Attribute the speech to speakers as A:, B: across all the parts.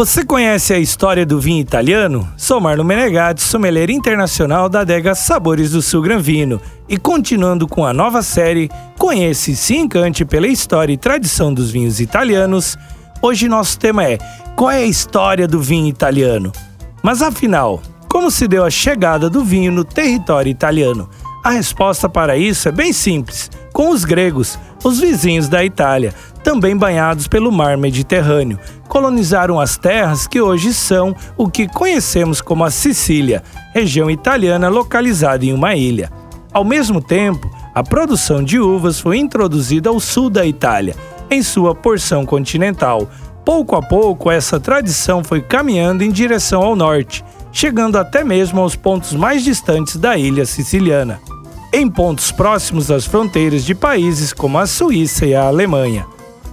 A: Você conhece a história do vinho italiano? Sou Marlon Menegatti, sommelier internacional da adega Sabores do Sul Granvino. E continuando com a nova série, conhece e se encante pela história e tradição dos vinhos italianos. Hoje nosso tema é Qual é a história do vinho italiano? Mas afinal, como se deu a chegada do vinho no território italiano? A resposta para isso é bem simples: com os gregos, os vizinhos da Itália, também banhados pelo mar Mediterrâneo, colonizaram as terras que hoje são o que conhecemos como a Sicília, região italiana localizada em uma ilha. Ao mesmo tempo, a produção de uvas foi introduzida ao sul da Itália, em sua porção continental. Pouco a pouco, essa tradição foi caminhando em direção ao norte, chegando até mesmo aos pontos mais distantes da ilha siciliana, em pontos próximos às fronteiras de países como a Suíça e a Alemanha.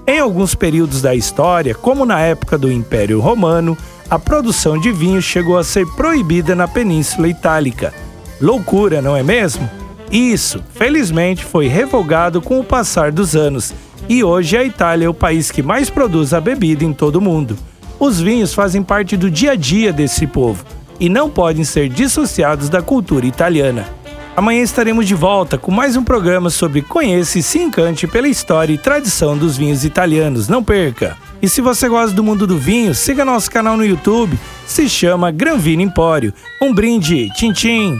A: Em alguns períodos da história, como na época do Império Romano, a produção de vinho chegou a ser proibida na Península Itálica. Loucura, não é mesmo? Isso, felizmente, foi revogado com o passar dos anos e hoje a Itália é o país que mais produz a bebida em todo o mundo. Os vinhos fazem parte do dia a dia desse povo e não podem ser dissociados da cultura italiana. Amanhã estaremos de volta com mais um programa sobre Conheça e se encante pela história e tradição dos vinhos italianos. Não perca! E se você gosta do mundo do vinho, siga nosso canal no YouTube, se chama Granvino Empório. Um brinde, tchim tchim!